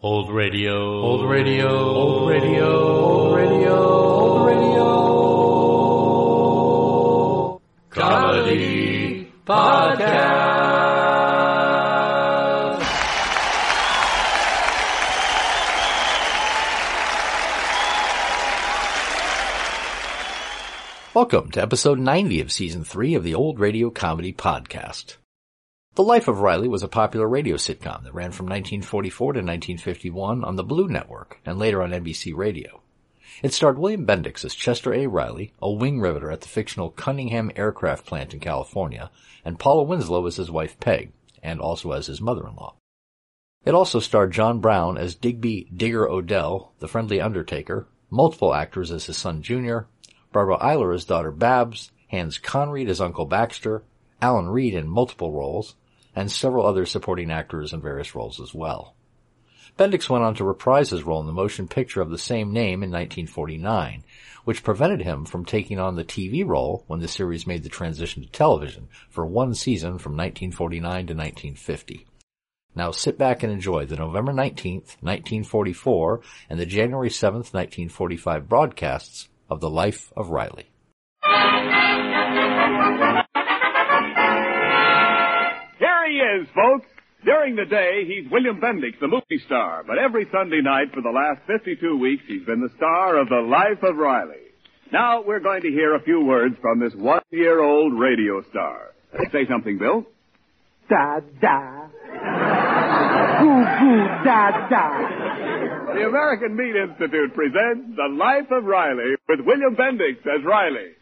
Old radio. Old radio. Old radio. Old radio. Old radio. Comedy podcast. Welcome to episode 90 of season 3 of the Old Radio Comedy Podcast. The Life of Riley was a popular radio sitcom that ran from 1944 to 1951 on the Blue Network and later on NBC Radio. It starred William Bendix as Chester A. Riley, a wing riveter at the fictional Cunningham Aircraft Plant in California, and Paula Winslow as his wife Peg, and also as his mother-in-law. It also starred John Brown as Digby Digger Odell, the friendly undertaker, multiple actors as his son Junior, Barbara Eiler as daughter Babs, Hans Conried as Uncle Baxter, Alan Reed in multiple roles, and several other supporting actors in various roles as well. Bendix went on to reprise his role in the motion picture of the same name in 1949, which prevented him from taking on the TV role when the series made the transition to television for one season from 1949 to 1950. Now sit back and enjoy the November 19th, 1944 and the January 7th, 1945 broadcasts of The Life of Riley. Is, folks. During the day, he's William Bendix, the movie star. But every Sunday night for the last 52 weeks, he's been the star of The Life of Riley. Now, we're going to hear a few words from this one-year-old radio star. Say something, Bill. Da da. Goo goo da da. The American Meat Institute presents The Life of Riley with William Bendix as Riley.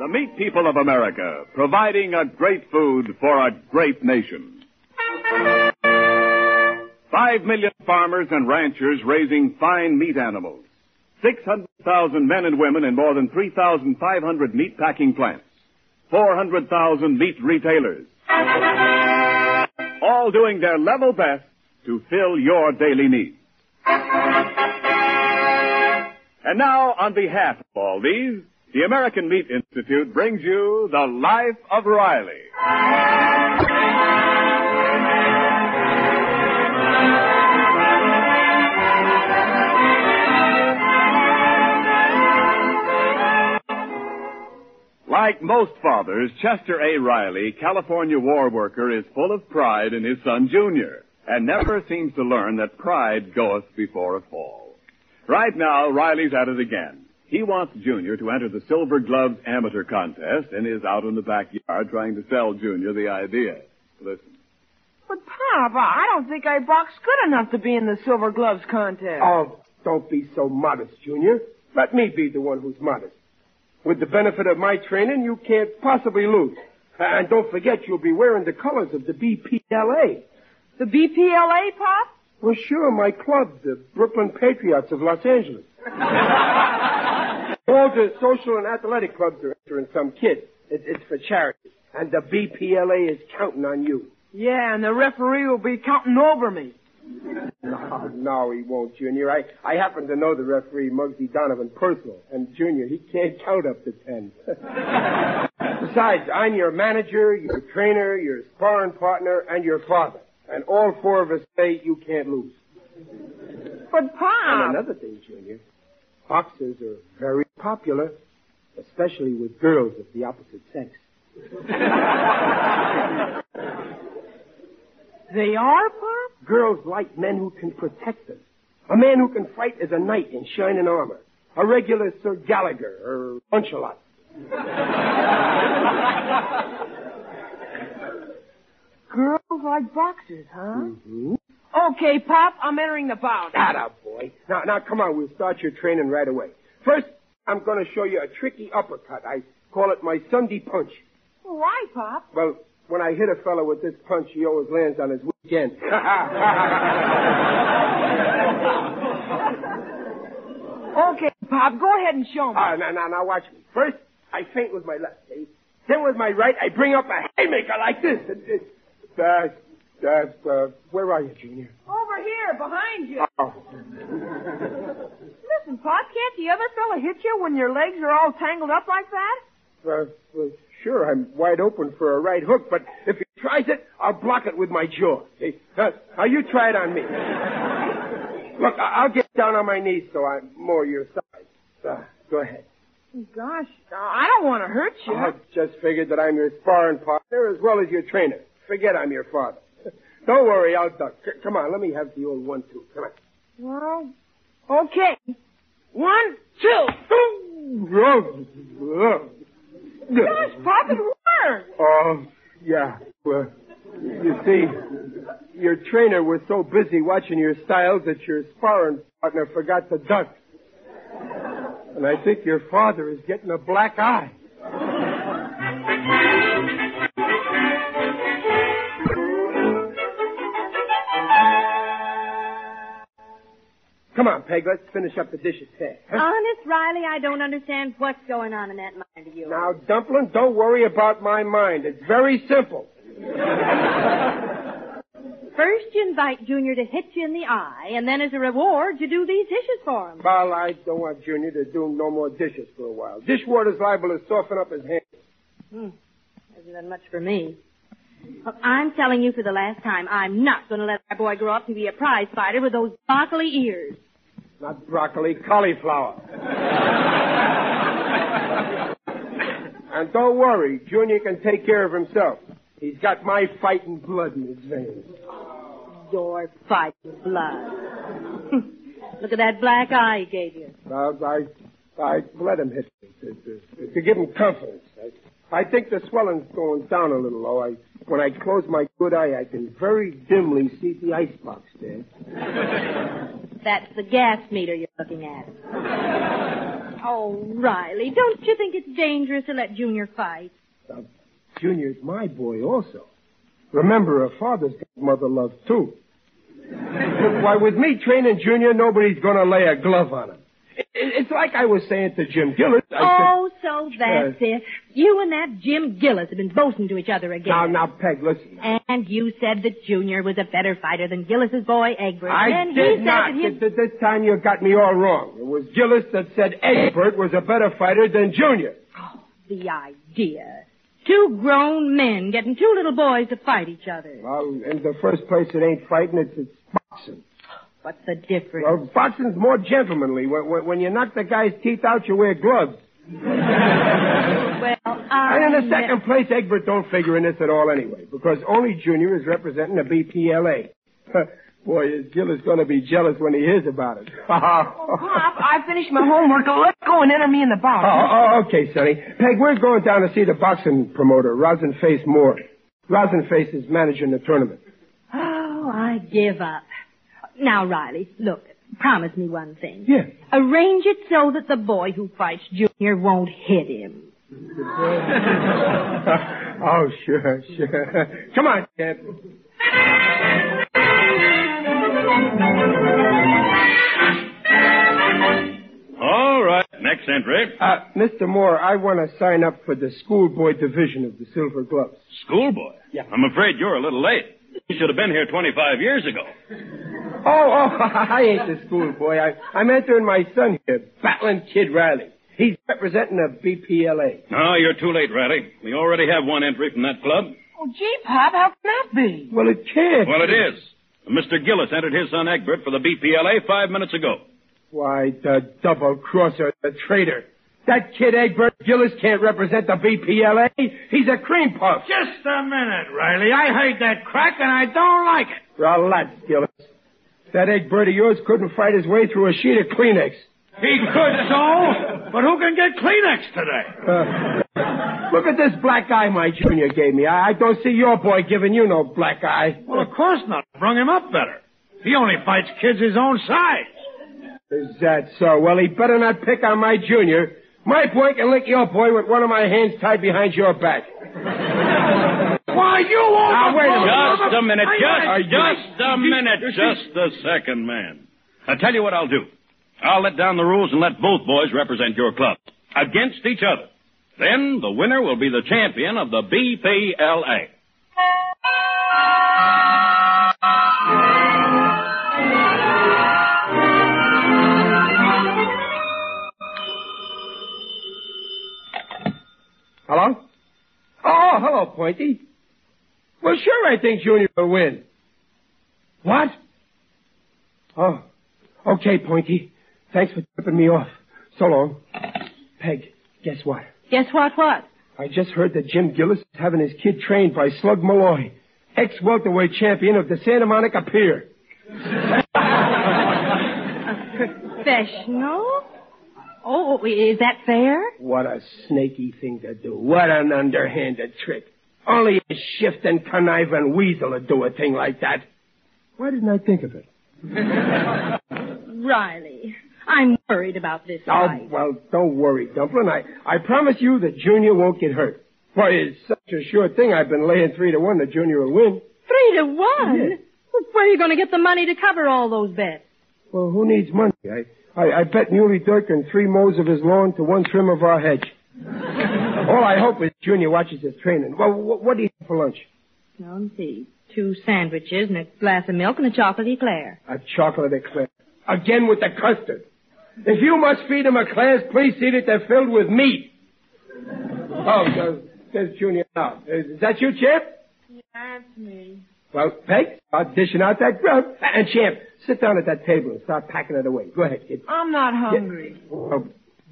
The meat people of America, providing a great food for a great nation. Five million farmers and ranchers raising fine meat animals. 600,000 men and women in more than 3,500 meat packing plants. 400,000 meat retailers. All doing their level best to fill your daily needs. And now, on behalf of all these, the American Meat Institute brings you The Life of Riley. Like most fathers, Chester A. Riley, California war worker, is full of pride in his son Junior, and never seems to learn that pride goeth before a fall. Right now, Riley's at it again. He wants Junior to enter the Silver Gloves Amateur Contest and is out in the backyard trying to sell Junior the idea. Listen. But, Pop, I don't think I box good enough to be in the Silver Gloves contest. Oh, don't be so modest, Junior. Let me be the one who's modest. With the benefit of my training, you can't possibly lose. And don't forget, you'll be wearing the colors of the BPLA. The BPLA, Pop? Well, sure, my club, the Brooklyn Patriots of Los Angeles. All the social and athletic clubs are entering some kid. It, it's for charity. And the BPLA is counting on you. Yeah, and the referee will be counting over me. No, no, he won't, Junior. I, I happen to know the referee, Muggsy Donovan, personal. And, Junior, he can't count up to ten. Besides, I'm your manager, your trainer, your sparring partner, and your father. And all four of us say you can't lose. But, Pop... And another thing, Junior. Boxers are very popular, especially with girls of the opposite sex. They are, Pop? Girls like men who can protect them. A man who can fight as a knight in shining armor. A regular Sir Gallagher or Punchalot. Girls like boxers, huh? Mm-hmm. Okay, Pop, I'm entering the bout. Atta boy. Now, now, come on. We'll start your training right away. First, I'm going to show you a tricky uppercut. I call it my Sunday punch. Why, Pop? Well, when I hit a fellow with this punch, he always lands on his weekend. Okay, Pop, go ahead and show me. Ah, now, now, now, watch me. First, I feint with my left, see? Then with my right, I bring up a haymaker like this. That's, that's, uh, where are you, Junior? Over here, behind you. Oh. Listen, Pop, can't the other fella hit you when your legs are all tangled up like that? Uh, well, sure, I'm wide open for a right hook, but if he tries it, I'll block it with my jaw. See? Uh, now, you try it on me. Look, I- I'll get down on my knees so I'm more your size. Uh, go ahead. Gosh, I don't want to hurt you. I just figured that I'm your sparring partner as well as your trainer. Forget I'm your father. Don't worry, I'll duck. C- come on, let me have the old one-two. Come on. Well, okay. One, two. Gosh, Pop, it worked. Oh, yeah. Well, you see, your trainer was so busy watching your styles that your sparring partner forgot to duck. And I think your father is getting a black eye. Come on, Peg, let's finish up the dishes fast. huh? Honest, Riley, I don't understand what's going on in that mind of yours. Now, Dumplin', don't worry about my mind. It's very simple. First you invite Junior to hit you in the eye, and then as a reward you do these dishes for him. Well, I don't want Junior to do no more dishes for a while. Dishwater's liable to soften up his hands. Hmm. Hasn't done much for me. Look, I'm telling you for the last time, I'm not going to let our boy grow up to be a prize fighter with those broccoli ears. Not broccoli, cauliflower. and don't worry, Junior can take care of himself. He's got my fighting blood in his veins. Your fighting blood. Look at that black eye he gave you. Well, I, I let him hit me to, to, to give him confidence. I, I think the swelling's going down a little, though. I, when I close my good eye, I can very dimly see the icebox there. That's the gas meter you're looking at. Oh, Riley, don't you think it's dangerous to let Junior fight? Now, Junior's my boy also. Remember, a father's got mother love, too. Why, with me training Junior, nobody's gonna lay a glove on him. It, it- it's like I was saying to Jim Gillis. I Oh, so that's it. You and that Jim Gillis have been boasting to each other again. now, now, Peg, listen. And you said that Junior was a better fighter than Gillis's boy, Egbert. I and he did said not. that his... Th- th- This time you got me all wrong. It was Gillis that said Egbert was a better fighter than Junior. Oh, The idea. Two grown men getting two little boys to fight each other. Well, in the first place, it ain't fighting, it's, it's boxing. What's the difference? Well, boxing's more gentlemanly. When, when, you knock the guy's teeth out, you wear gloves. well, I... And in the second place, Egbert don't figure in this at all anyway, because only Junior is representing the BPLA. Boy, is going to be jealous when he hears about it. Oh, Pop, I finished my homework. Oh, let's go and enter me in the box. Oh, oh, oh, okay, Sonny. Peg, we're going down to see the boxing promoter, Rosin Face Moore. Rosin Face is managing the tournament. Oh, I give up. Now, Riley, look, promise me one thing. Yeah. Arrange it so that the boy who fights Junior won't hit him. oh, sure, sure. Come on, champ. All right, next entry. Uh, Mr. Moore, I want to sign up for the schoolboy division of the Silver Gloves. Schoolboy. Yeah. I'm afraid you're a little late. You should have been here 25 years ago. Oh, oh, I ain't the schoolboy. I, I'm entering my son here, Battling Kid Riley. He's representing the BPLA. No, you're too late, Riley. We already have one entry from that club. Oh, gee, Pop, how can that be? Well, it can't. Well, it is. Mr. Gillis entered his son Egbert for the BPLA five minutes ago. Why, the double crosser, the traitor. That kid Egbert Gillis can't represent the BPLA. He's a cream puff. Just a minute, Riley. I heard that crack and I don't like it. Relax, Gillis. That Egbert of yours couldn't fight his way through a sheet of Kleenex. He could so, but who can get Kleenex today? Uh, look at this black eye my junior gave me. I, I don't see your boy giving you no black eye. Well, of course not. I Brung him up better. He only fights kids his own size. Is that so? Well, he better not pick on my junior, My boy can lick your boy with one of my hands tied behind your back. Why, you over... Now, wait a minute. Just a minute. Just, just a minute. Just a second, man. I'll tell you what I'll do. I'll let down the rules and let both boys represent your club against each other. Then the winner will be the champion of the BPLA. Oh, hello, Pointy. Well, sure, I think Junior will win. What? Oh, okay, Pointy. Thanks for tipping me off. So long. Peg, guess what? Guess what, what? I just heard that Jim Gillis is having his kid trained by Slug Malloy, ex-welterweight champion of the Santa Monica Pier. Professional? Oh, is that fair? What a snaky thing to do. What an underhanded trick. Only a shift and conniving weasel would do a thing like that. Why didn't I think of it? Riley, I'm worried about this Oh, well, don't worry, Dumplin'. I, I promise you that Junior won't get hurt. Why, it's such a sure thing I've been laying three to one that Junior will win. Three to one? Well, Where are you going to get the money to cover all those bets? Well, who needs money? I, I, I bet Muley Dirk and three mows of his lawn to one trim of our hedge. All I hope is Junior watches his training. Well, what, what do you have for lunch? Now, let's see. Two sandwiches and a glass of milk and a chocolate eclair. A chocolate eclair. Again with the custard. If you must feed them eclairs, please see that they're filled with meat. Oh, so, there's Junior now. Is, is that you, Chip? That's me. Well, Peg, start dishing out that grub. And Champ, sit down at that table and start packing it away. Go ahead, kid. I'm not hungry. Well,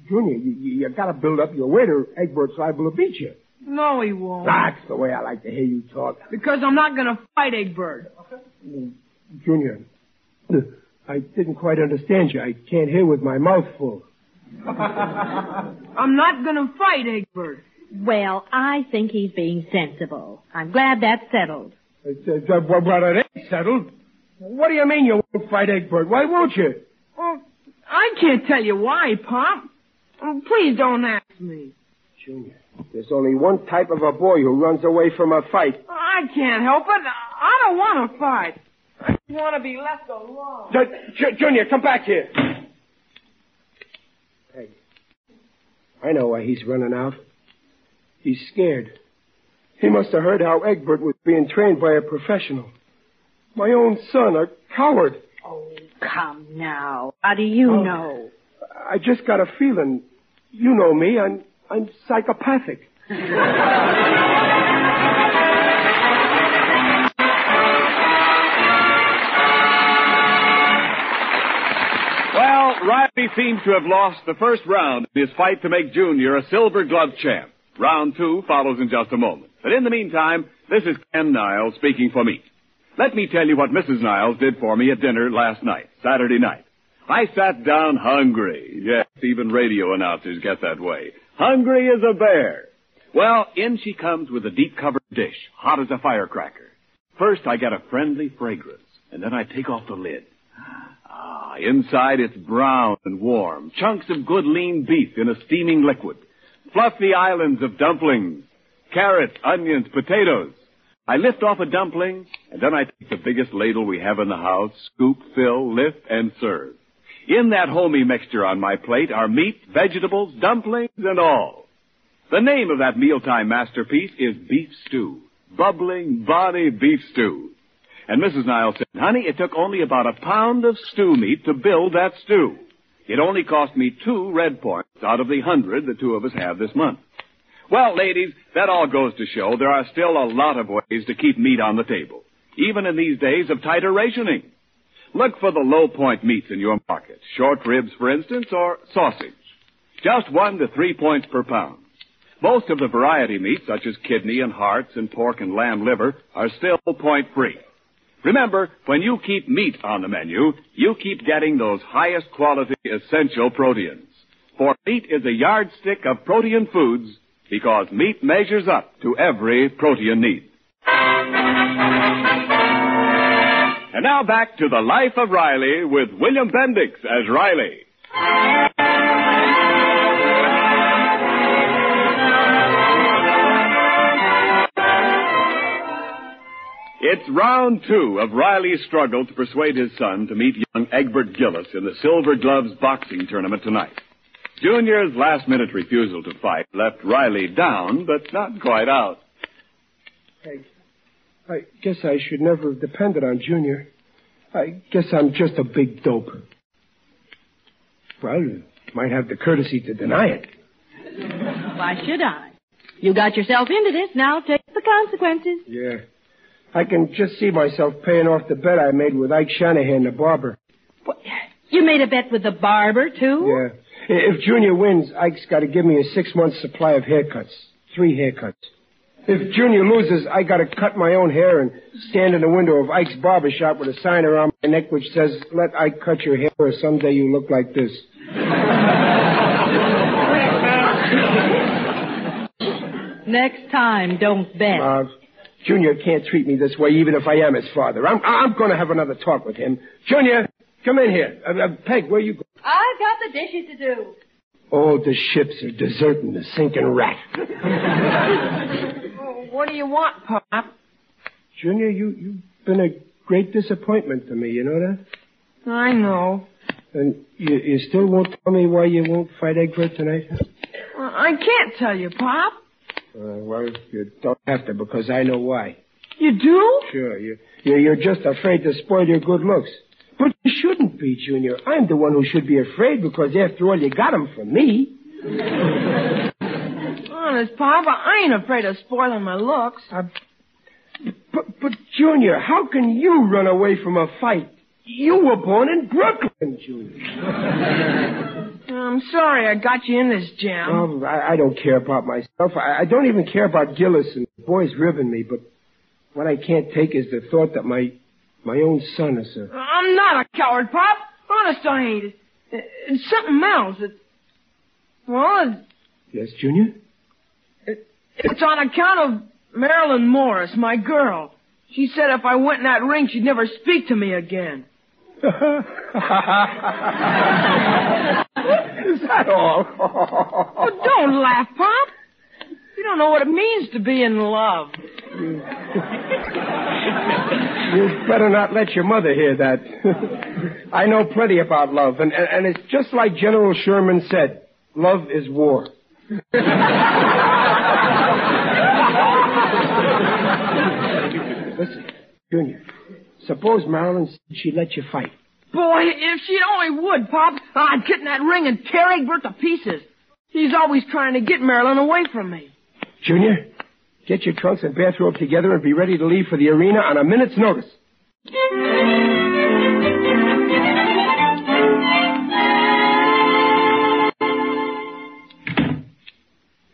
Junior, you, you, you gotta build up your weight or Egbert's liable to beat you. No, he won't. That's the way I like to hear you talk. Because I'm not gonna fight Egbert. Junior, I didn't quite understand you. I can't hear with my mouth full. I'm not gonna fight Egbert. Well, I think he's being sensible. I'm glad that's settled. It's, uh, uh, well, well, it ain't settled. What do you mean you won't fight Egbert? Why won't you? Well, I can't tell you why, Pop. Oh, please don't ask me. Junior, there's only one type of a boy who runs away from a fight. I can't help it. I don't want to fight. I just want to be left alone. Ju- Ju- Junior, come back here. Peg, I know why he's running out. He's scared. He must have heard how Egbert was being trained by a professional. My own son, a coward. Oh, come now. How do you Oh. know? I just got a feeling. You know me. I'm I'm psychopathic. Well, Riley seems to have lost the first round in his fight to make Junior a silver glove champ. Round two follows in just a moment. But in the meantime, this is Ken Niles speaking for me. Let me tell you what Mrs. Niles did for me at dinner last night, Saturday night. I sat down hungry. Yes, even radio announcers get that way. Hungry as a bear. Well, in she comes with a deep covered dish, hot as a firecracker. First I get a friendly fragrance, and then I take off the lid. Ah, inside it's brown and warm. Chunks of good lean beef in a steaming liquid. Fluffy islands of dumplings. Carrots, onions, potatoes. I lift off a dumpling, and then I take the biggest ladle we have in the house, scoop, fill, lift, and serve. In that homey mixture on my plate are meat, vegetables, dumplings, and all. The name of that mealtime masterpiece is beef stew. Bubbling, bonny beef stew. And Mrs. Niles said, honey, it took only about a pound of stew meat to build that stew. It only cost me two red points out of the hundred the two of us have this month. Well, ladies, that all goes to show there are still a lot of ways to keep meat on the table, even in these days of tighter rationing. Look for the low point meats in your market, short ribs, for instance, or sausage. Just one to three points per pound. Most of the variety meats, such as kidney and hearts and pork and lamb liver, are still point free. Remember, when you keep meat on the menu, you keep getting those highest quality essential proteins. For meat is a yardstick of protein foods because meat measures up to every protein need. And now back to the life of Riley with William Bendix as Riley. It's round two of Riley's struggle to persuade his son to meet young Egbert Gillis in the Silver Gloves boxing tournament tonight. Junior's last minute refusal to fight left Riley down, but not quite out. I, I guess I should never have depended on Junior. I guess I'm just a big dope. Well, you might have the courtesy to deny it. Why should I? You got yourself into this. Now take the consequences. Yeah. I can just see myself paying off the bet I made with Ike Shanahan, the barber. You made a bet with the barber, too? Yeah. If Junior wins, Ike's got to give me a six month supply of haircuts. Three haircuts. If Junior loses, I got to cut my own hair and stand in the window of Ike's barber shop with a sign around my neck which says, let Ike cut your hair or someday you look like this. Next time, don't bet. Uh, Junior can't treat me this way even if I am his father. I'm, I'm going to have another talk with him. Junior, come in here. Uh, uh, Peg, where you go? I've got the dishes to do. Oh, the ships are deserting the sinking rat. Oh, what do you want, Pop? Junior, you, you've been a great disappointment to me, you know that? I know. And you, you still won't tell me why you won't fight Egbert tonight? huh? Well, I can't tell you, Pop. Uh, well, you don't have to because I know why. You do? Sure, you, you, you're just afraid to spoil your good looks. But you shouldn't be, Junior. I'm the one who should be afraid because after all, you got 'em from me. Honest, Papa, I ain't afraid of spoiling my looks. But, but Junior, how can you run away from a fight? You were born in Brooklyn, Junior. I'm sorry I got you in this jam. Oh, I, I don't care about myself. I, I don't even care about Gillis and the boys ribbing me, but what I can't take is the thought that my my own son is a... I'm not a coward, Pop. Honest, I ain't. It's something else. It, well, it, Yes, Junior? it's on account of Marilyn Morris, my girl. She said if I went in that ring, she'd never speak to me again. Is that all? Oh, don't laugh, Pop. You don't know what it means to be in love. You'd better not let your mother hear that. I know plenty about love, and, and, and it's just like General Sherman said, love is war. Listen, Junior, suppose Marilyn said she'd let you fight. Boy, if she only would, Pop, I'd get in that ring and tear Egbert to pieces. He's always trying to get Marilyn away from me. Junior, get your trunks and bathrobe together and be ready to leave for the arena on a minute's notice.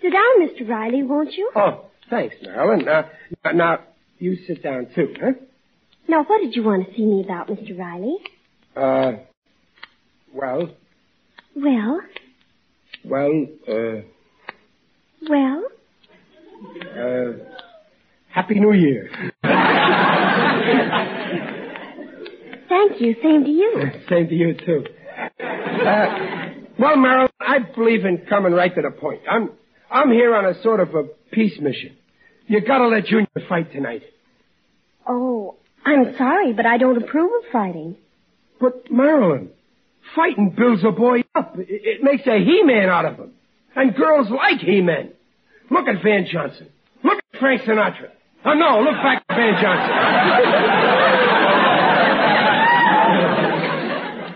Sit down, Mr. Riley, won't you? Oh, thanks, Marilyn. Now, now, you sit down too, huh? Now, what did you want to see me about, Mr. Riley? Uh, well, Well, well, uh, well, uh, Happy New Year. thank you. Same to you. Same to you, too. Uh, well, Marilyn, I believe in coming right to the point. I'm, I'm here on a sort of a peace mission. You gotta let Junior fight tonight. Oh, I'm sorry, but I don't approve of fighting. But, Marilyn, fighting builds a boy up. It, it makes a He-Man out of him. And girls like He-Men. Look at Van Johnson. Look at Frank Sinatra. Oh, no, look back at Van Johnson.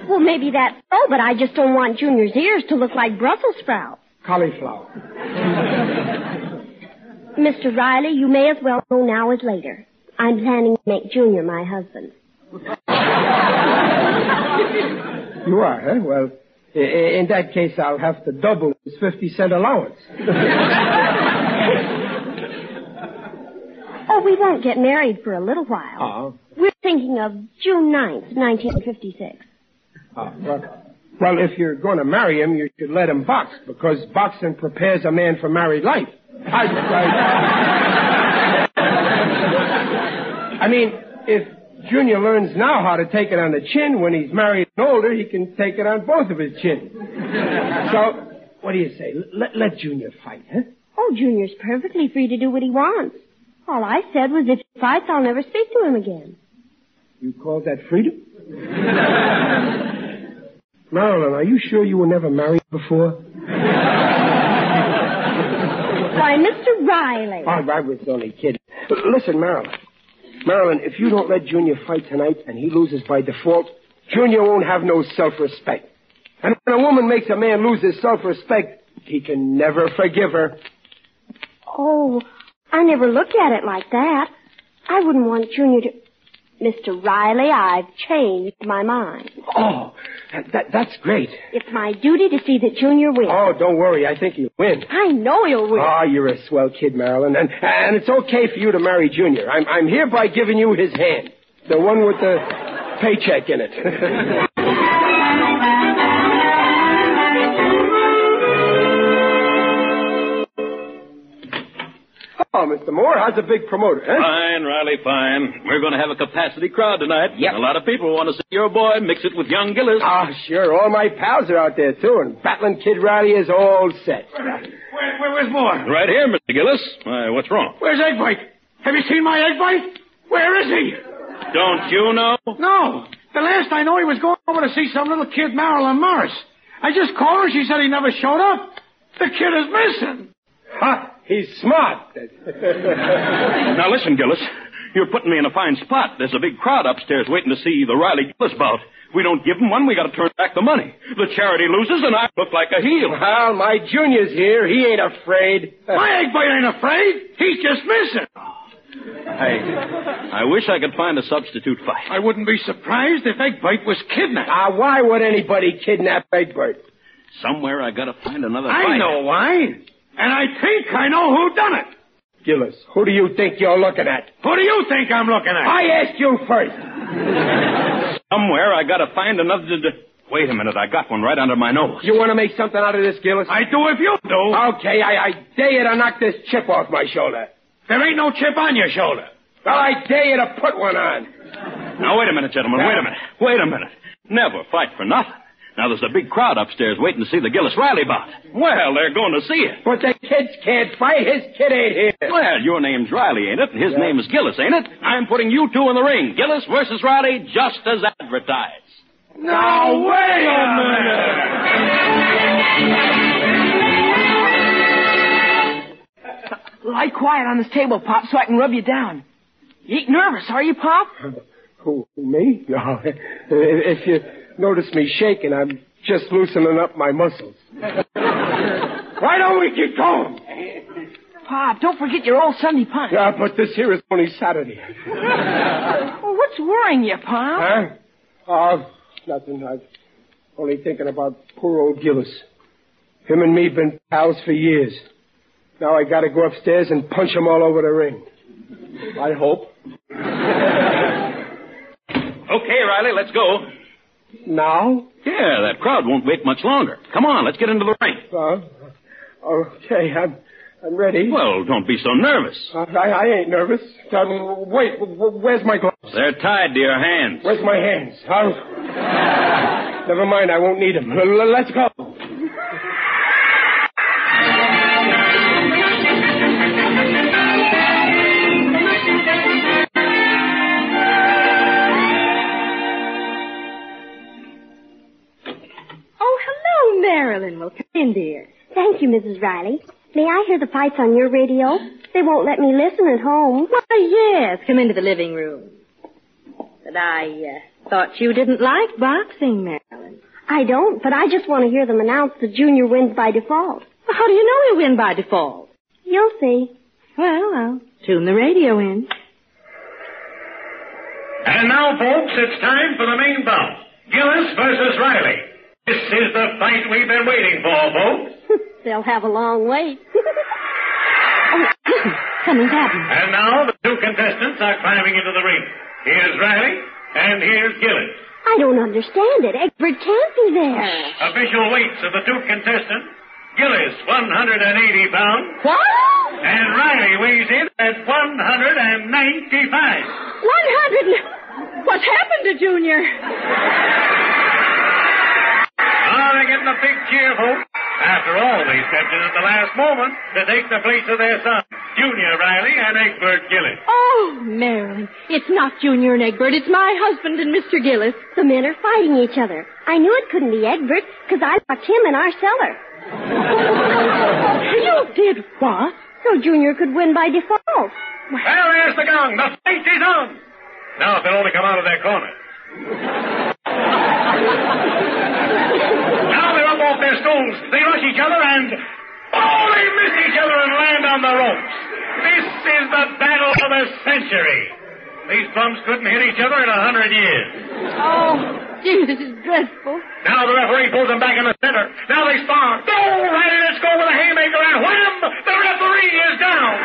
Well, maybe that's so, but I just don't want Junior's ears to look like Brussels sprouts. Cauliflower. Mr. Riley, you may as well know now as later. I'm planning to make Junior my husband. You are, huh? Well, in that case, I'll have to double his 50 cent allowance. Oh, we won't get married for a little while. Oh. We're thinking of June 9th, 1956. Oh, ah, well, well, if you're going to marry him, you should let him box, because boxing prepares a man for married life. I, I, I mean, if Junior learns now how to take it on the chin, when he's married and older, he can take it on both of his chins. So, what do you say? Let, let Junior fight, huh? Oh, Junior's perfectly free to do what he wants. All I said was if he fights, I'll never speak to him again. You call that freedom? Marilyn, are you sure you were never married before? Why, Mr. Riley. Oh, I was only kidding. Listen, Marilyn. Marilyn, if you don't let Junior fight tonight and he loses by default, Junior won't have no self-respect. And when a woman makes a man lose his self-respect, he can never forgive her. Oh, I never looked at it like that. I wouldn't want Junior to... Mr. Riley, I've changed my mind. Oh, that, that's great. It's my duty to see that Junior wins. Oh, don't worry. I think he'll win. I know he'll win. Oh, you're a swell kid, Marilyn. And, and it's okay for you to marry Junior. I'm, I'm hereby giving you his hand. The one with the paycheck in it. Oh, Mr. Moore, how's the big promoter, huh? Fine, Riley, fine. We're going to have a capacity crowd tonight. Yep. A lot of people want to see your boy mix it with young Gillis. Ah, sure. All my pals are out there, too, and Battling Kid Riley is all set. Where, where, where's Moore? Right here, Mr. Gillis. Why, what's wrong? Where's Egg Eggbite? Have you seen my Egg Eggbite? Where is he? Don't you know? No. The last I know, he was going over to see some little kid, Marilyn Morris. I just called her. She said he never showed up. The kid is missing. Ha! He's smart. Now listen, Gillis. You're putting me in a fine spot. There's a big crowd upstairs waiting to see the Riley Gillis bout. If We don't give them one, we got to turn back the money. The charity loses, and I look like a heel. Well, my junior's here. He ain't afraid. My Eggbite ain't afraid. He's just missing. I, I wish I could find a substitute fight. I wouldn't be surprised if Eggbite was kidnapped. Ah, why would anybody kidnap Egbert? Somewhere I got to find another fight. I fight. know why. And I think I know who done it. Gillis, who do you think you're looking at? Who do you think I'm looking at? I asked you first. Somewhere I got to find another. d- Wait a minute, I got one right under my nose. You want to make something out of this, Gillis? I do if you do. Okay, I, I dare you to knock this chip off my shoulder. There ain't no chip on your shoulder. Well, I dare you to put one on. Now, wait a minute, gentlemen. Wait a minute. Wait a minute. Never fight for nothing. Now, there's a big crowd upstairs waiting to see the Gillis Riley bout. Well, they're going to see it. But the kids can't fight. His kid ain't here. Well, your name's Riley, ain't it? And his name is Gillis, ain't it? I'm putting you two in the ring. Gillis versus Riley, just as advertised. Now, wait a minute. Lie quiet on this table, Pop, so I can rub you down. You ain't nervous, are you, Pop? Who, me? No. If you notice me shaking, I'm just loosening up my muscles. Why don't we get going? Pop, don't forget your old Sunday punch. Yeah, but this here is only Saturday. Well, what's worrying you, Pop? Huh? Oh, nothing. I'm only thinking about poor old Gillis. Him and me've been pals for years. Now I gotta go upstairs and punch him all over the ring. I hope. Okay, Riley, let's go. Now? Yeah, that crowd won't wait much longer. Come on, let's get into the ring. Uh, okay, I'm, I'm ready. Well, don't be so nervous. Uh, I, I ain't nervous. Um, wait, where's my gloves? They're tied to your hands. Where's my hands? I'll... Never mind, I won't need them. Let's go. Dear. Thank you, Mrs. Riley. May I hear the fights on your radio? They won't let me listen at home. Why, yes. Come into the living room. But I uh, thought you didn't like boxing, Marilyn. I don't, but I just want to hear them announce the junior wins by default. Well, how do you know he'll win by default? You'll see. Well, I'll tune the radio in. And now, folks, it's time for the main bout. Gillis versus Riley. This is the fight we've been waiting for, folks. They'll have a long wait. oh, listen, happening. And now the two contestants are climbing into the ring. Here's Riley, and here's Gillis. I don't understand it. Egbert can't be there. Official weights of the two contestants. Gillis, 180 pounds. What? And Riley weighs in at 195. 100. What's happened to Junior? Ah, they're getting a big cheer, folks. After all, they stepped in at the last moment to take the place of their son. Junior Riley and Egbert Gillis. Oh, Marilyn, it's not Junior and Egbert. It's my husband and Mr. Gillis. The men are fighting each other. I knew it couldn't be Egbert because I locked him in our cellar. You did what? So Junior could win by default. Well, there's the gong. The fight is on. Now, if they'll only come out of their corner. now they're up off their stools. They rush each other and... Oh, they miss each other and land on the ropes. This is the battle of the century. These bums couldn't hit each other in a hundred years. Oh, gee, this is dreadful. Now the referee pulls them back in the center. Now they spar. Go, Riley, let's go with a haymaker, and wham! The referee is down.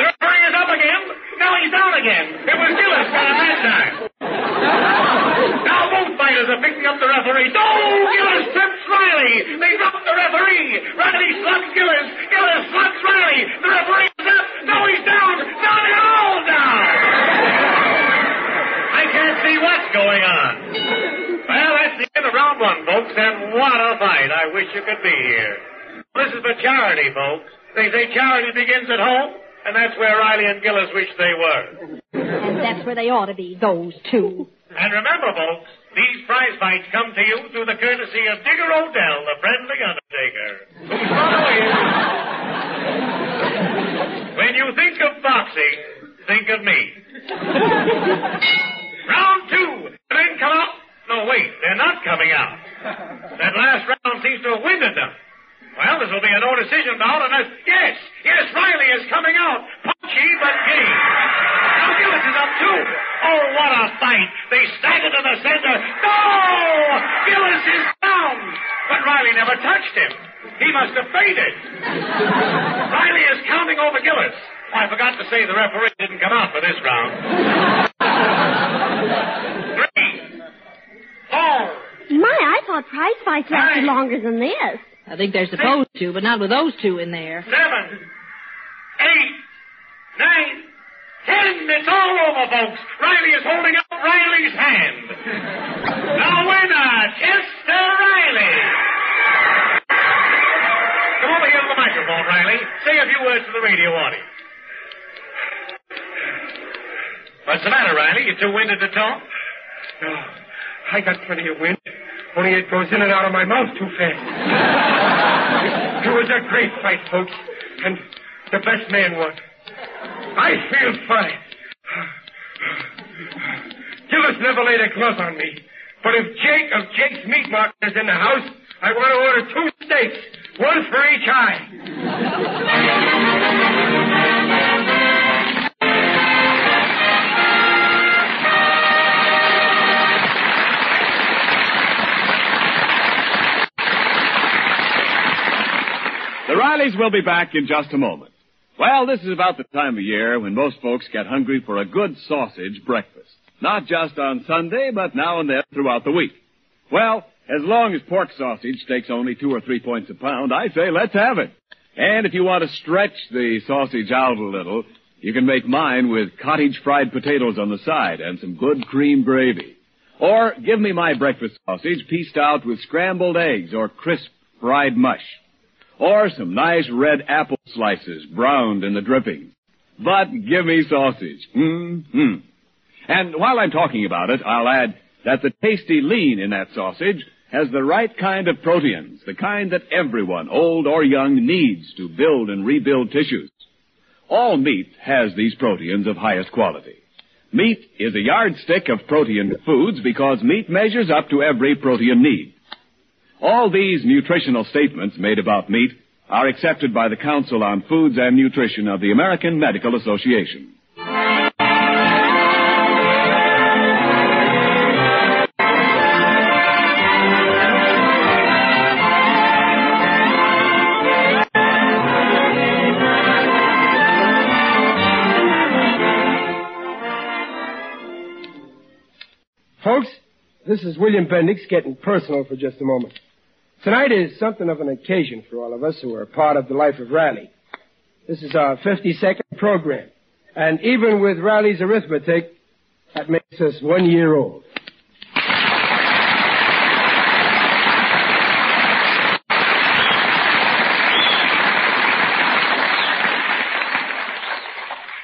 the referee is up again. Now he's down again. It was Gillis got him that time. now both fighters are picking up the referee. Oh, Gillis trips Riley. They drop the referee. Riley slugs Gillis. Gillis slugs Riley. The referee is up. Now he's down. Now they're all down. I can't see what's going on. Well, that's the end of round one, folks, and what a fight. I wish you could be here. This is for charity, folks. They say charity begins at home, and that's where Riley and Gillis wish they were. And that's where they ought to be, those two. And remember, folks, these prize fights come to you through the courtesy of Digger Odell, the friendly undertaker, whose motto is, when you think of boxing, think of me. Round two. The men come out. No, wait, they're not coming out. That last round seems to have winded them. Well, this will be a no decision bout unless. Yes, yes, Riley is coming out. Punchy but gay. Now Gillis is up too. Oh, what a fight. They stagger to the center. No! Gillis is down. But Riley never touched him. He must have fainted. Riley is counting over Gillis. Oh, I forgot to say the referee didn't come out for this round. Three. Four. My, I thought prize fights lasted longer than this. I think they're supposed to, but not with those two in there. seven, eight, nine, ten. It's all over, folks. Riley is holding up Riley's hand. The winner, Chester Riley. Come over here to the microphone, Riley. Say a few words to the radio audience. What's the matter, Riley? You too winded to talk? No, I got plenty of wind. Only it goes in and out of my mouth too fast. it was a great fight, folks. And the best man won. I feel fine. Gillis never laid a glove on me. But if Jake of Jake's Meat Market is in the house, I want to order two steaks, one for each eye. The Rileys will be back in just a moment. Well, this is about the time of year when most folks get hungry for a good sausage breakfast. Not just on Sunday, but now and then throughout the week. Well, as long as pork sausage takes only two or three points a pound, I say let's have it. And if you want to stretch the sausage out a little, you can make mine with cottage fried potatoes on the side and some good cream gravy. Or give me my breakfast sausage pieced out with scrambled eggs or crisp fried mush. Or some nice red apple slices browned in the drippings. But give me sausage. hmm And while I'm talking about it, I'll add that the tasty lean in that sausage has the right kind of proteins, the kind that everyone, old or young, needs to build and rebuild tissues. All meat has these proteins of highest quality. Meat is a yardstick of protein foods because meat measures up to every protein need. All these nutritional statements made about meat are accepted by the Council on Foods and Nutrition of the American Medical Association. Folks, this is William Bendix getting personal for just a moment. Tonight is something of an occasion for all of us who are part of the life of Riley. This is our 52nd program. And even with Riley's arithmetic, that makes us one year old.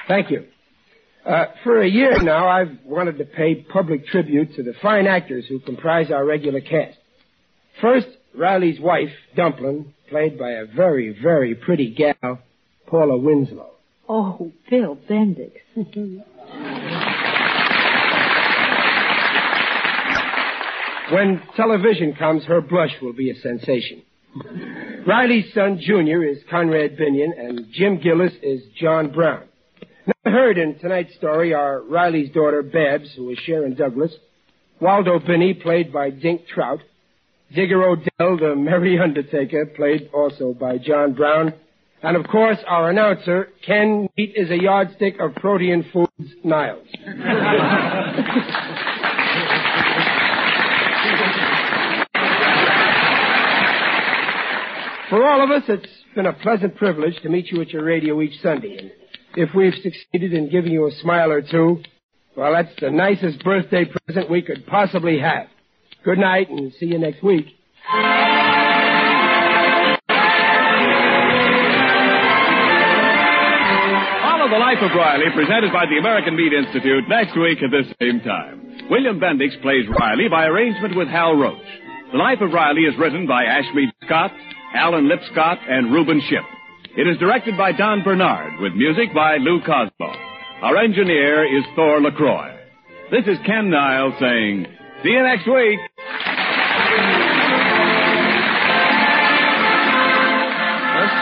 Thank you. Uh, for a year now, I've wanted to pay public tribute to the fine actors who comprise our regular cast. First, Riley's wife, Dumplin, played by a very, very pretty gal, Paula Winslowe. Oh, Bill Bendix. When television comes, her blush will be a sensation. Riley's son, Junior, is Conrad Binyon, and Jim Gillis is John Brown. Now heard in tonight's story are Riley's daughter, Babs, who is Sharon Douglas, Waldo Binney, played by Dink Trout, Digger O'Dell, the Merry Undertaker, played also by John Brown, and of course, our announcer, Ken Meat is a yardstick of protein foods, Niles. For all of us, it's been a pleasant privilege to meet you at your radio each Sunday. And if we've succeeded in giving you a smile or two, well, that's the nicest birthday present we could possibly have. Good night and see you next week. Follow The Life of Riley, presented by the American Meat Institute, next week at this same time. William Bendix plays Riley by arrangement with Hal Roach. The Life of Riley is written by Ashmead Scott, Alan Lipscott, and Reuben Ship. It is directed by Don Bernard, with music by Lou Cosmo. Our engineer is Thor LaCroix. This is Ken Niles saying, see you next week.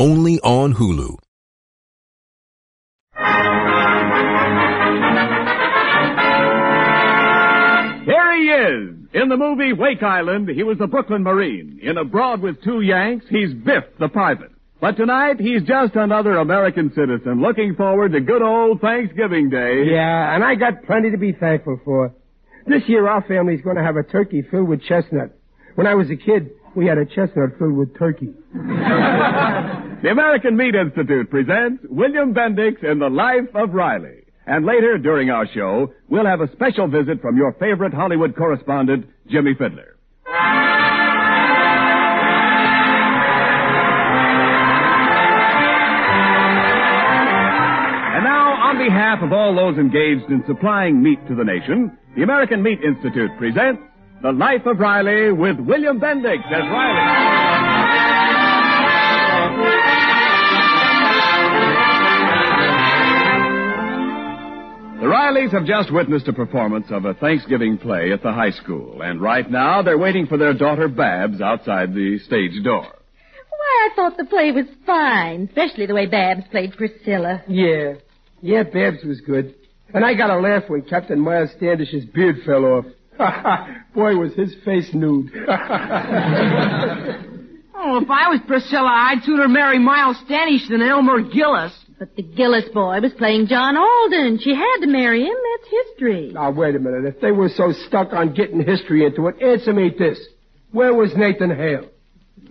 only on Hulu. Here he is. In the movie Wake Island, he was the Brooklyn Marine. In Abroad with Two Yanks, he's Biff the Private. But tonight, he's just another American citizen looking forward to good old Thanksgiving Day. Yeah, and I got plenty to be thankful for. This year, our family's going to have a turkey filled with chestnut. When I was a kid, we had a chestnut filled with turkey. The American Meat Institute presents William Bendix in The Life of Riley. And later, during our show, we'll have a special visit from your favorite Hollywood correspondent, Jimmy Fidler. And now, on behalf of all those engaged in supplying meat to the nation, the American Meat Institute presents The Life of Riley with William Bendix as Riley. The Rileys have just witnessed a performance of a Thanksgiving play at the high school, and right now they're waiting for their daughter Babs outside the stage door. Why, I thought the play was fine, especially the way Babs played Priscilla. Yeah. Yeah, Babs was good. And I got a laugh when Captain Miles Standish's beard fell off. Boy, was his face nude. Oh, if I was Priscilla, I'd sooner marry Miles Standish than Elmer Gillis. But the Gillis boy was playing John Alden. She had to marry him. That's history. now, wait a minute. If they were so stuck on getting history into it, answer me this. Where was Nathan Hale?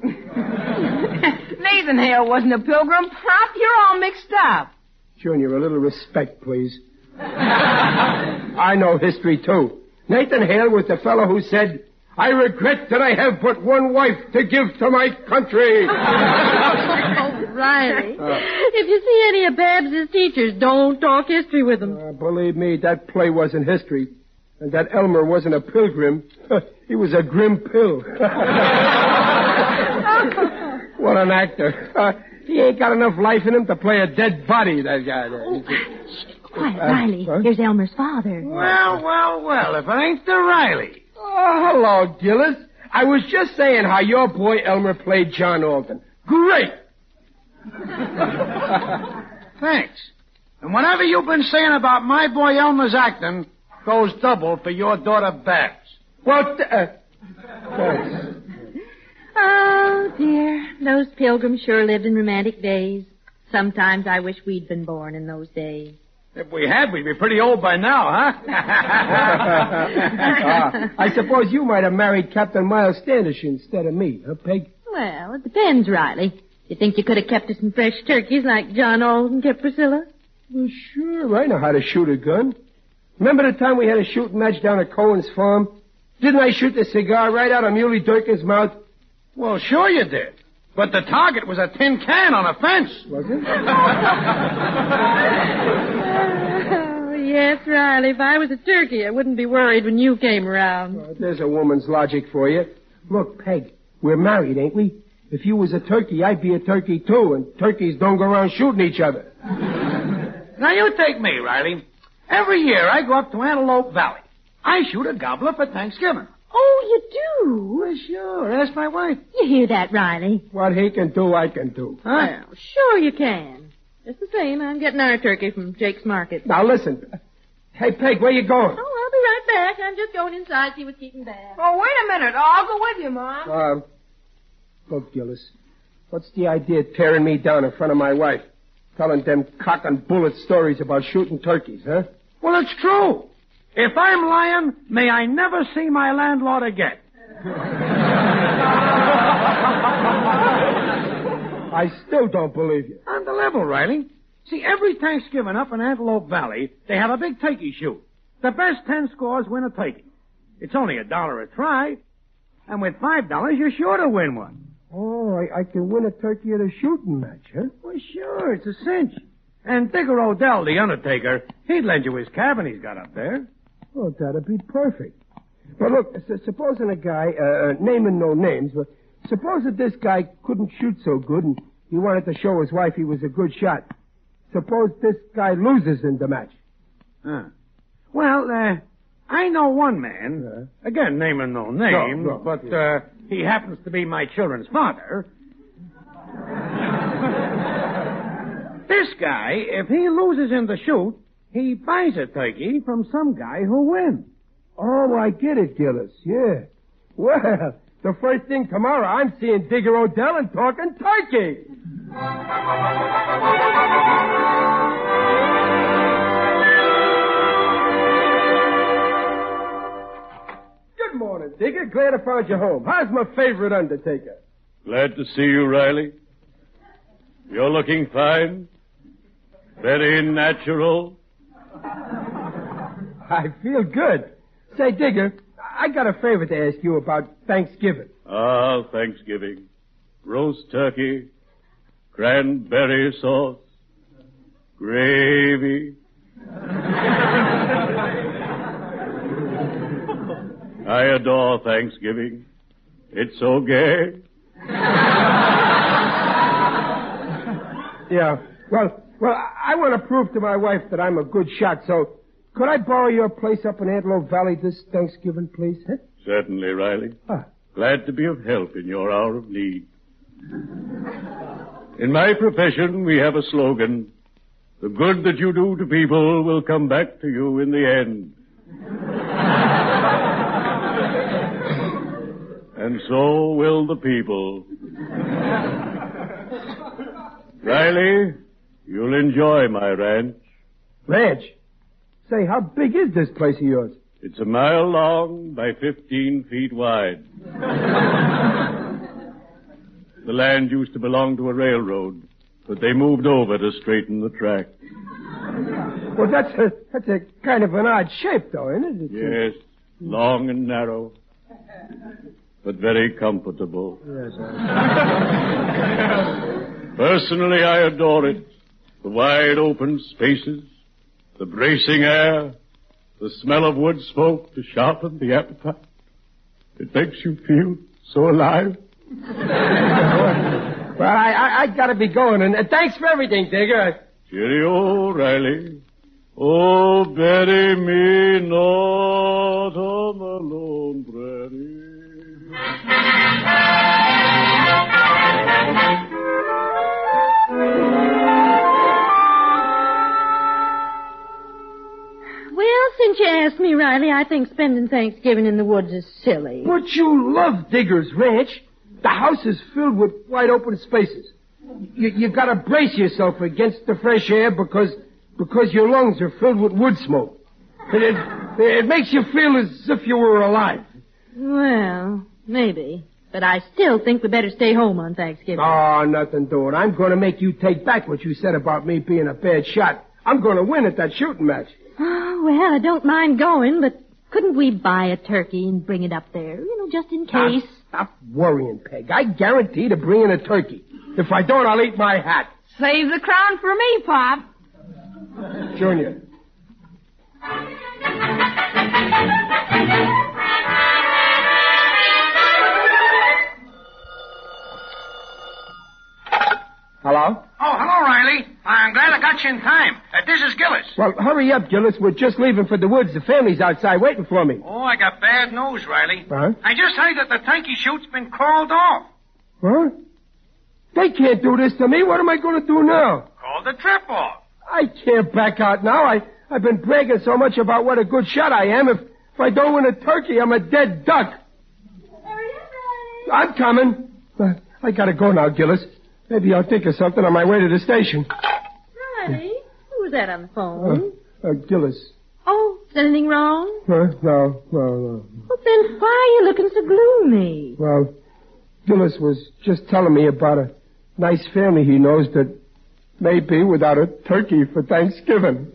Nathan Hale wasn't a pilgrim. Pop, you're all mixed up. Junior, a little respect, please. I know history, too. Nathan Hale was the fellow who said, I regret that I have but one wife to give to my country. Oh, Riley. if you see any of Babs's teachers, don't talk history with them. Uh, believe me, that play wasn't history. And that Elmer wasn't a pilgrim. he was a grim pill. what an actor. Uh, he ain't got enough life in him to play a dead body, that guy there. Quiet, Uh, Riley. huh? Here's Elmer's father. Well, well, well, if it ain't the Riley. Oh, hello, Gillis. I was just saying how your boy Elmer played John Alden. Great! Thanks. And whatever you've been saying about my boy Elmer's acting goes double for your daughter Babs. Well, th- uh, thanks. Oh, dear. Those pilgrims sure lived in romantic days. Sometimes I wish we'd been born in those days. If we had, we'd be pretty old by now, huh? Uh, I suppose you might have married Captain Miles Standish instead of me, huh, Peg? Well, it depends, Riley. You think you could have kept us some fresh turkeys like John Alden kept Priscilla? Well, sure. I know how to shoot a gun. Remember the time we had a shooting match down at Cohen's farm? Didn't I shoot the cigar right out of Muley Durkin's mouth? well, sure you did. But the target was a tin can on a fence. Was it? Oh, yes, Riley. If I was a turkey, I wouldn't be worried when you came around. Well, there's a woman's logic for you. Look, Peg, we're married, ain't we? If you was a turkey, I'd be a turkey too, and turkeys don't go around shooting each other. Now you take me, Riley. Every year I go up to Antelope Valley. I shoot a gobbler for Thanksgiving. Oh, you do? Well, sure. Ask my wife. You hear that, Riley? What he can do, I can do. Huh? Well, sure you can. Just the same, I'm getting our turkey from Jake's Market. Now listen. Hey, Peg, where you going? Oh, I'll be right back. I'm just going inside, see what's keeping bad. Oh, wait a minute. I'll go with you, Mom. Uh, look, Gillis. What's the idea of tearing me down in front of my wife? Telling them cock and bullet stories about shooting turkeys, huh? Well, it's true. If I'm lying, may I never see my landlord again. I still don't believe you. On the level, Riley. See, every Thanksgiving up in Antelope Valley, they have a big turkey shoot. The best ten scores win a turkey. It's only a dollar a try. And with five dollars, you're sure to win one. Oh, I, I can win a turkey at a shooting match, huh? Well, sure, it's a cinch. And Digger O'Dell, the undertaker, he'd lend you his cabin he's got up there. Oh, that'd be perfect. But look, s- supposing a guy, uh, uh, naming no names, but suppose that this guy couldn't shoot so good and he wanted to show his wife he was a good shot. Suppose this guy loses in the match. Huh. Well, uh, I know one man, again, naming no names, No, no, but uh, he happens to be my children's father. this guy, if he loses in the shoot, he buys a turkey from some guy who wins. Oh, I get it, Gillis. Yeah. Well, the first thing tomorrow, I'm seeing Digger O'Dell and talking turkey. Good morning, Digger. Glad I found you home. How's my favorite undertaker? Glad to see you, Riley. You're looking fine. Very natural. I feel good. Say, Digger, I got a favor to ask you about Thanksgiving. Ah, Thanksgiving. Roast turkey, cranberry sauce, gravy. I adore Thanksgiving. It's so gay. Yeah. Well, well, I want to prove to my wife that I'm a good shot, so could I borrow your place up in Antelope Valley this Thanksgiving, please? Huh? Certainly, Riley. Ah. Glad to be of help in your hour of need. In my profession, we have a slogan. The good that you do to people will come back to you in the end. and so will the people. Riley, you'll enjoy my ranch. Ranch. Say, how big is this place of yours? It's a mile long by 15 feet wide. the land used to belong to a railroad, but they moved over to straighten the track. Well, that's a, that's a kind of an odd shape, though, isn't it? It's a- Yes, long and narrow, but very comfortable. Yes, Personally, I adore it. The wide open spaces, the bracing air, the smell of wood smoke to sharpen the appetite. It makes you feel so alive. Well, I, I, I gotta be going, and thanks for everything, Digger. Cheerio, Riley. Oh, bury me not on the I think spending Thanksgiving in the woods is silly. But you love Digger's Ranch. The house is filled with wide open spaces. You, you gotta brace yourself against the fresh air because, because your lungs are filled with wood smoke. It, it, it makes you feel as if you were alive. Well, maybe. But I still think we better stay home on Thanksgiving. Oh, nothing doing. I'm going to make you take back what you said about me being a bad shot. I'm going to win at that shooting match. Oh, well, I don't mind going, but couldn't we buy a turkey and bring it up there? You know, just in ah, case. Stop worrying, Peg. I guarantee to bring in a turkey. If I don't, I'll eat my hat. Save the crown for me, Pop. Junior. Hello? Oh, hello, Riley. I'm glad I got you in time. Uh, this is Gillis. Well, hurry up, Gillis. We're just leaving for the woods. The family's outside waiting for me. Oh, I got bad news, Riley. Huh? I just heard that the turkey shoot's been called off. Huh? They can't do this to me. What am I going to do now? Call the trip off. I can't back out now. I, I've been bragging so much about what a good shot I am. If, if I don't win a turkey, I'm a dead duck. I'm coming. I gotta go now, Gillis. Maybe I'll think of something on my way to the station. Riley, who was that on the phone? Uh, uh, Gillis. Oh, is anything wrong? Huh? No, no, no. Well, then why are you looking so gloomy? Well, Gillis was just telling me about a nice family he knows that may be without a turkey for Thanksgiving.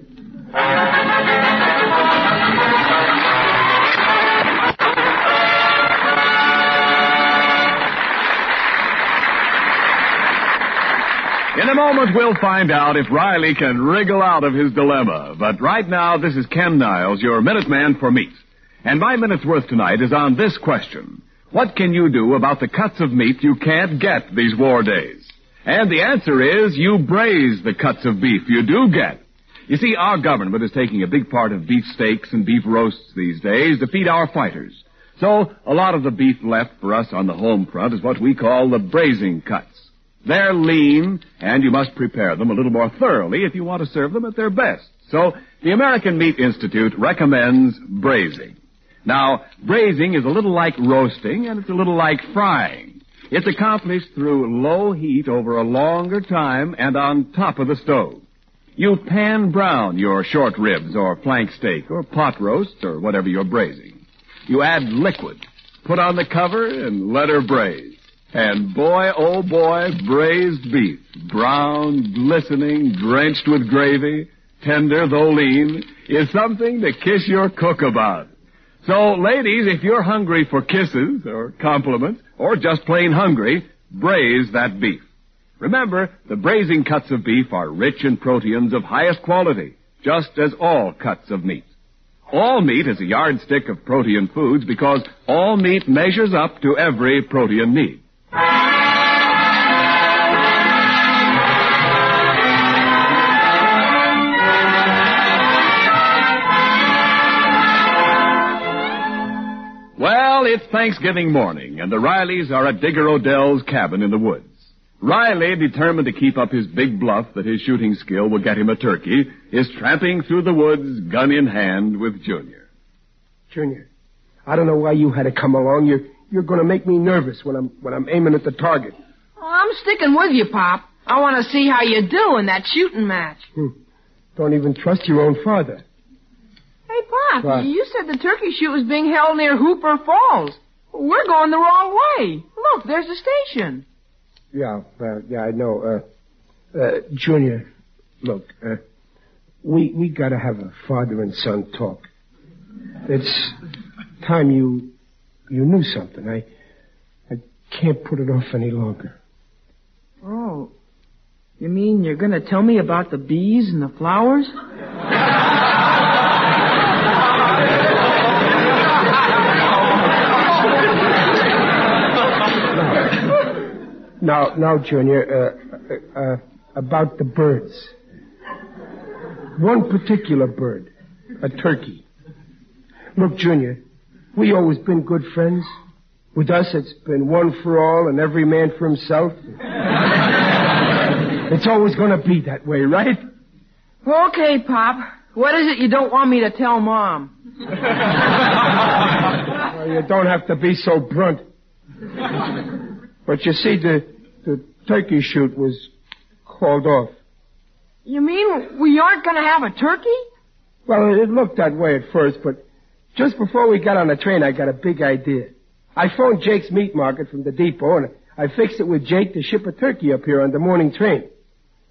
In a moment, we'll find out if Riley can wriggle out of his dilemma. But right now, this is Ken Niles, your Minuteman for meat. And my minute's worth tonight is on this question. What can you do about the cuts of meat you can't get these war days? And the answer is you braise the cuts of beef you do get. You see, our government is taking a big part of beef steaks and beef roasts these days to feed our fighters. So, a lot of the beef left for us on the home front is what we call the braising cuts. They're lean, and you must prepare them a little more thoroughly if you want to serve them at their best. So, the American Meat Institute recommends braising. Now, braising is a little like roasting, and it's a little like frying. It's accomplished through low heat over a longer time and on top of the stove. You pan brown your short ribs or flank steak or pot roast or whatever you're braising. You add liquid, put on the cover, and let her braise. And boy, oh boy, braised beef, brown, glistening, drenched with gravy, tender though lean, is something to kiss your cook about. So, ladies, if you're hungry for kisses or compliments or just plain hungry, braise that beef. Remember, the braising cuts of beef are rich in proteins of highest quality, just as all cuts of meat. All meat is a yardstick of protein foods because all meat measures up to every protein need. It's Thanksgiving morning, and the Rileys are at Digger O'Dell's cabin in the woods. Riley, determined to keep up his big bluff that his shooting skill will get him a turkey, is tramping through the woods, gun in hand, with Junior. Junior, I don't know why you had to come along. You're, you're going to make me nervous when I'm, when I'm aiming at the target. Oh, I'm sticking with you, Pop. I want to see how you do in that shooting match. Hmm. Don't even trust your own father. Hey, Pop, What? you said the turkey shoot was being held near Hooper Falls. We're going the wrong way. Look, there's the station. Yeah, well, yeah, I know. Uh, uh, Junior, look, uh, we we gotta have a father and son talk. It's time you you knew something. I I can't put it off any longer. Oh, you mean you're going to tell me about the bees and the flowers? Now, now, Junior, uh, uh, uh, about the birds. One particular bird, a turkey. Look, Junior, we always been good friends. With us, it's been one for all and every man for himself. it's always going to be that way, right? Okay, Pop. What is it you don't want me to tell Mom? Well, you don't have to be so blunt. But you see, the, the turkey shoot was called off. You mean we aren't going to have a turkey? Well, it looked that way at first, but just before we got on the train, I got a big idea. I phoned Jake's Meat Market from the depot, and I fixed it with Jake to ship a turkey up here on the morning train.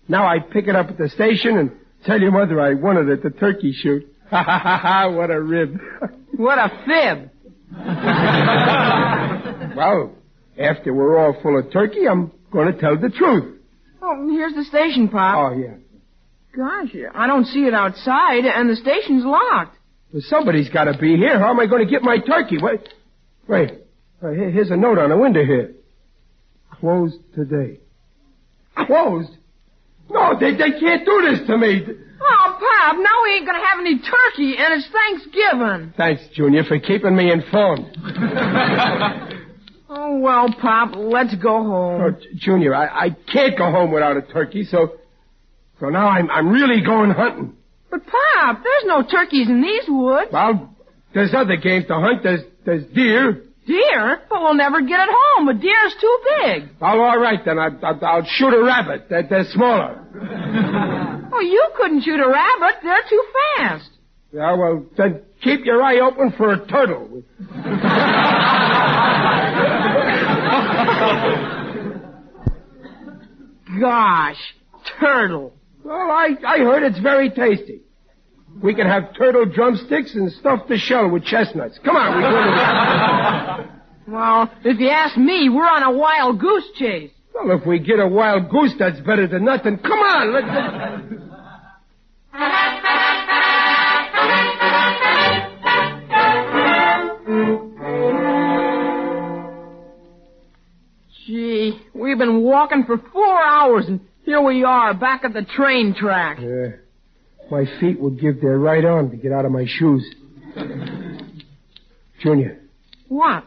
Now I pick it up at the station and tell your mother I won it at the turkey shoot. Ha ha ha ha, what a rib. What a fib. well, after we're all full of turkey, I'm going to tell the truth. Oh, here's the station, Pop. Oh, yeah. Gosh, I don't see it outside, and the station's locked. Well, somebody's got to be here. How am I going to get my turkey? Wait, wait. Uh, here's a note on the window here. Closed today. Closed? No, they, they can't do this to me. Oh, Pop, now we ain't gonna have any turkey, and it's Thanksgiving. Thanks, Junior, for keeping me informed. Oh, well, Pop, let's go Oh, home. J- Junior, I, I can't go home without a turkey, so so now I'm I'm really going hunting. But, Pop, there's no turkeys in these woods. Well, there's other games to hunt. There's there's deer. Deer? But we'll never get it home. A deer's too big. Well, all right then. I, I, I'll shoot a rabbit. They're, they're smaller. Oh, you couldn't shoot a rabbit. They're too fast. Yeah, well, then keep your eye open for a turtle. Gosh, turtle. Well, I, I heard it's very tasty. We can have turtle drumsticks and stuff the shell with chestnuts. Come on, we go to... Well, if you ask me, we're on a wild goose chase. Well, if we get a wild goose, that's better than nothing. Come on, let's... we've been walking for four hours, and here we are, back at the train track. Yeah. My feet would give their right arm to get out of my shoes. Junior, What?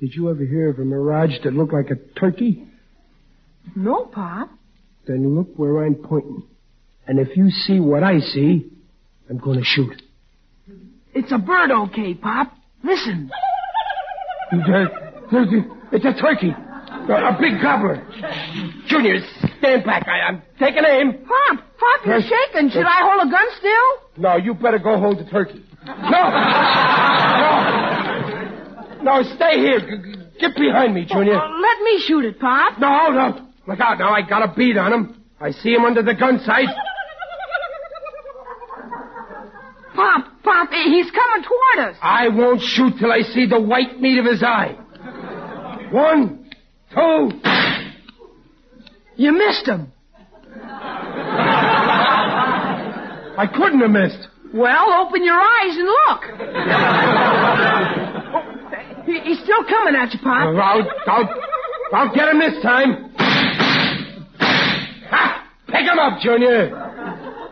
did you ever hear of a mirage that looked like a turkey? No, Pop. Then look where I'm pointing. And if you see what I see, I'm going to shoot. It's a bird, okay, Pop. Listen. It's a turkey. A, big gobbler. Junior, stand back. I, I'm taking aim. Pop, Pop, you're shaking. Should I hold a gun still? No, you better go hold the turkey. No! No! No, stay here. Get behind me, Junior. Uh, let me shoot it, Pop. No, no. Look out now. I got a bead on him. I see him under the gun sight. Pop, Pop, he's coming toward us. I won't shoot till I see the white meat of his eye. One, two. You missed him. I couldn't have missed. Well, open your eyes and look. Oh, he- he's still coming at you, Pop. I'll, I'll, I'll get him this time. Ha! Pick him up, Junior.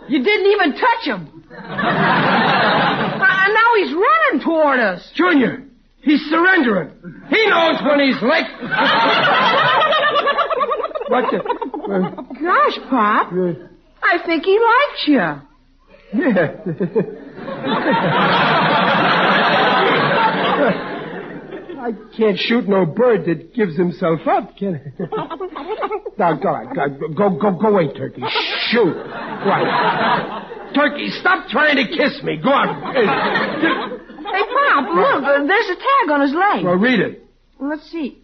You didn't even touch him. and now he's running toward us. Junior, he's surrendering. He knows when he's licked. what the? Uh, Gosh, Pop, I think he likes you. I can't shoot no bird that gives himself up, can I? now, go, on, go, go, go, go away, Turkey. Shoot. Right. Turkey, stop trying to kiss me. Go on. Hey, Pop, look, uh, there's a tag on his leg. Well, read it. Let's see.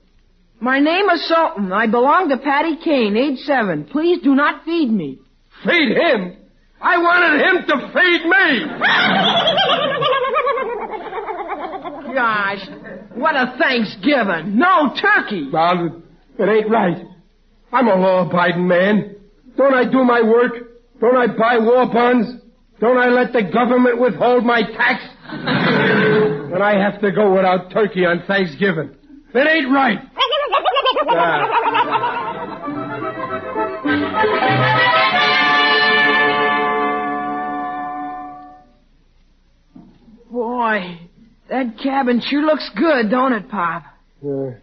My name is Sultan. I belong to Patty Kane, age seven. Please do not feed me. Feed him? I wanted him to feed me. Gosh, what a Thanksgiving. No turkey. Well, it ain't right. I'm a law-abiding man. Don't I do my work? Don't I buy war bonds? Don't I let the government withhold my tax? and I have to go without turkey on Thanksgiving. It ain't right. Boy, that cabin sure looks good, don't it, Pop? Uh,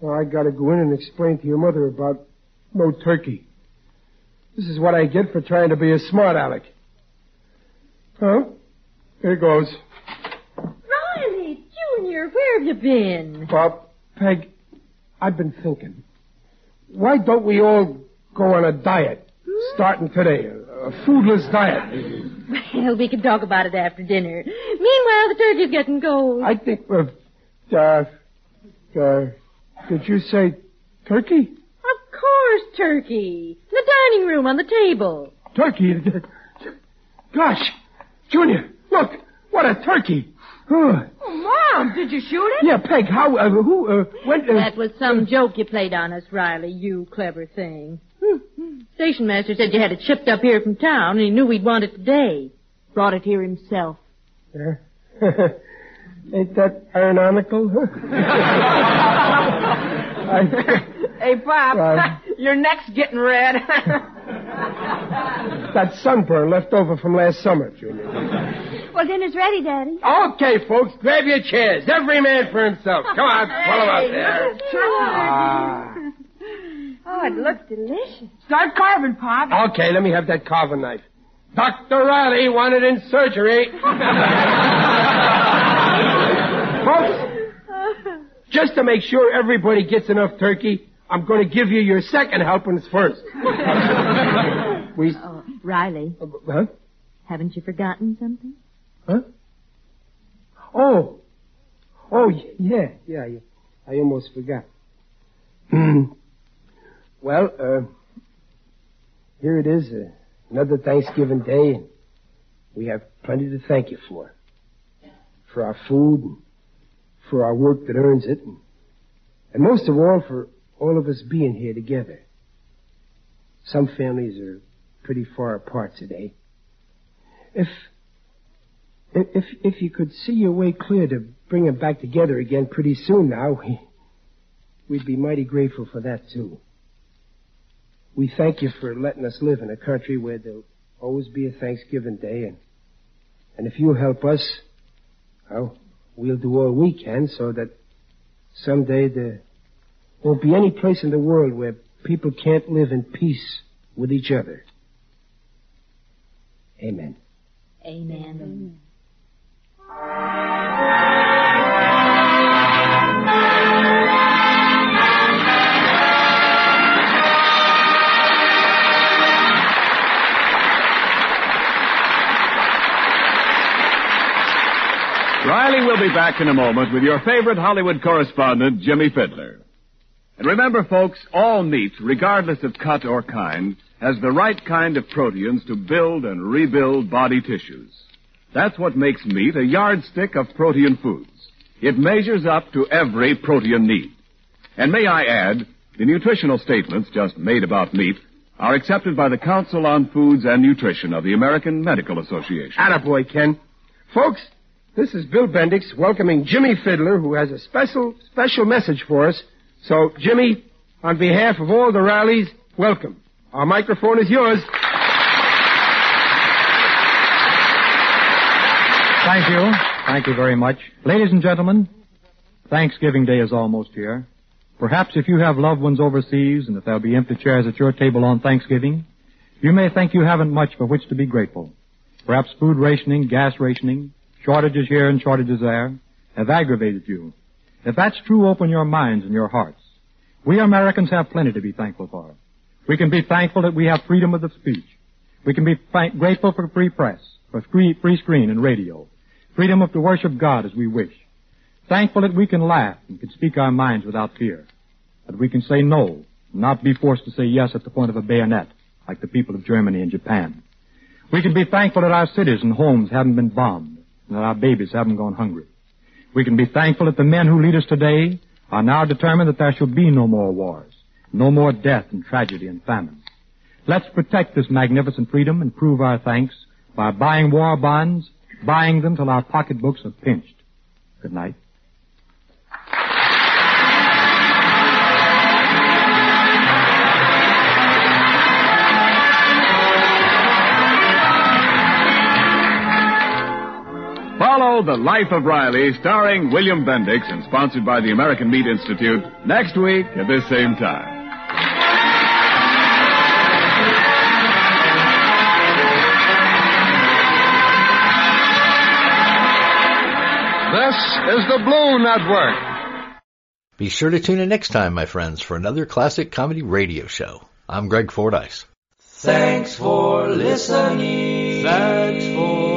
well, I gotta go in and explain to your mother about no turkey. This is what I get for trying to be a smart aleck. Huh? Here it goes. Riley, Junior, where have you been? Bob, Peg, I've been thinking. Why don't we all go on a diet? starting today. A, a foodless diet. Well, we can talk about it after dinner. Meanwhile, the turkey's getting cold. I think, uh, uh, uh, did you say turkey? Of course, turkey. In the dining room on the table. Turkey? Gosh, Junior, look, what a turkey. Oh, Mom, did you shoot it? yeah, Peg, how, uh, who, uh, when, uh, That was some joke you played on us, Riley, you clever thing. Station master said you had it shipped up here from town, and he knew we'd want it today. Brought it here himself. Yeah. Ain't that ironical? Hey, Bob, Right. Your neck's getting red. that sunburn left over from last summer, Junior. Well, dinner's ready, Daddy. Okay, folks, grab your chairs. Every man for himself. Come on, pull 'em out there. Ah. Oh, it looks delicious. Start carving, Pop. Okay, let me have that carving knife. Dr. Riley wanted in surgery. Folks, just to make sure everybody gets enough turkey, I'm going to give you your second helpings first. we, Oh, Riley, huh? haven't you forgotten something? Huh? Oh. Oh, yeah, yeah, yeah. I almost forgot. Hmm. well, uh, here it is, uh, another Thanksgiving Day, and we have plenty to thank you for. For our food, and for our work that earns it, and, and most of all, for all of us being here together. Some families are pretty far apart today. If if, if you could see your way clear to bring them back together again pretty soon now, we, we'd be mighty grateful for that too. We thank you for letting us live in a country where there'll always be a Thanksgiving Day, and and if you'll help us, well, we'll do all we can so that someday there won't be any place in the world where people can't live in peace with each other. Amen. Amen. Riley will be back in a moment with your favorite Hollywood correspondent, Jimmy Fidler. And remember, folks, all meat, regardless of cut or kind, has the right kind of proteins to build and rebuild body tissues. That's what makes meat a yardstick of protein foods. It measures up to every protein need. And may I add, the nutritional statements just made about meat are accepted by the Council on Foods and Nutrition of the American Medical Association. Attaboy, Ken. Folks, this is Bill Bendix welcoming Jimmy Fidler, who has a special, special message for us. So, Jimmy, on behalf of all the rallies, welcome. Our microphone is yours. Thank you. Thank you very much. Ladies and gentlemen, Thanksgiving Day is almost here. Perhaps if you have loved ones overseas and if there'll be empty chairs at your table on Thanksgiving, you may think you haven't much for which to be grateful. Perhaps food rationing, gas rationing, shortages here and shortages there have aggravated you. If that's true, open your minds and your hearts. We Americans have plenty to be thankful for. We can be thankful that we have freedom of the speech. We can be thank- grateful for free press, for free, free screen and radio, freedom of to worship God as we wish. Thankful that we can laugh and can speak our minds without fear. That we can say no, not be forced to say yes at the point of a bayonet, like the people of Germany and Japan. We can be thankful that our cities and homes haven't been bombed, and that our babies haven't gone hungry. We can be thankful that the men who lead us today are now determined that there shall be no more wars, no more death and tragedy and famine. Let's protect this magnificent freedom and prove our thanks by buying war bonds, buying them till our pocketbooks are pinched. Good night. Follow The Life of Riley, starring William Bendix and sponsored by the American Meat Institute, next week at this same time. This is the Blue Network. Be sure to tune in next time, my friends, for another classic comedy radio show. I'm Greg Fordyce. Thanks for listening. Thanks for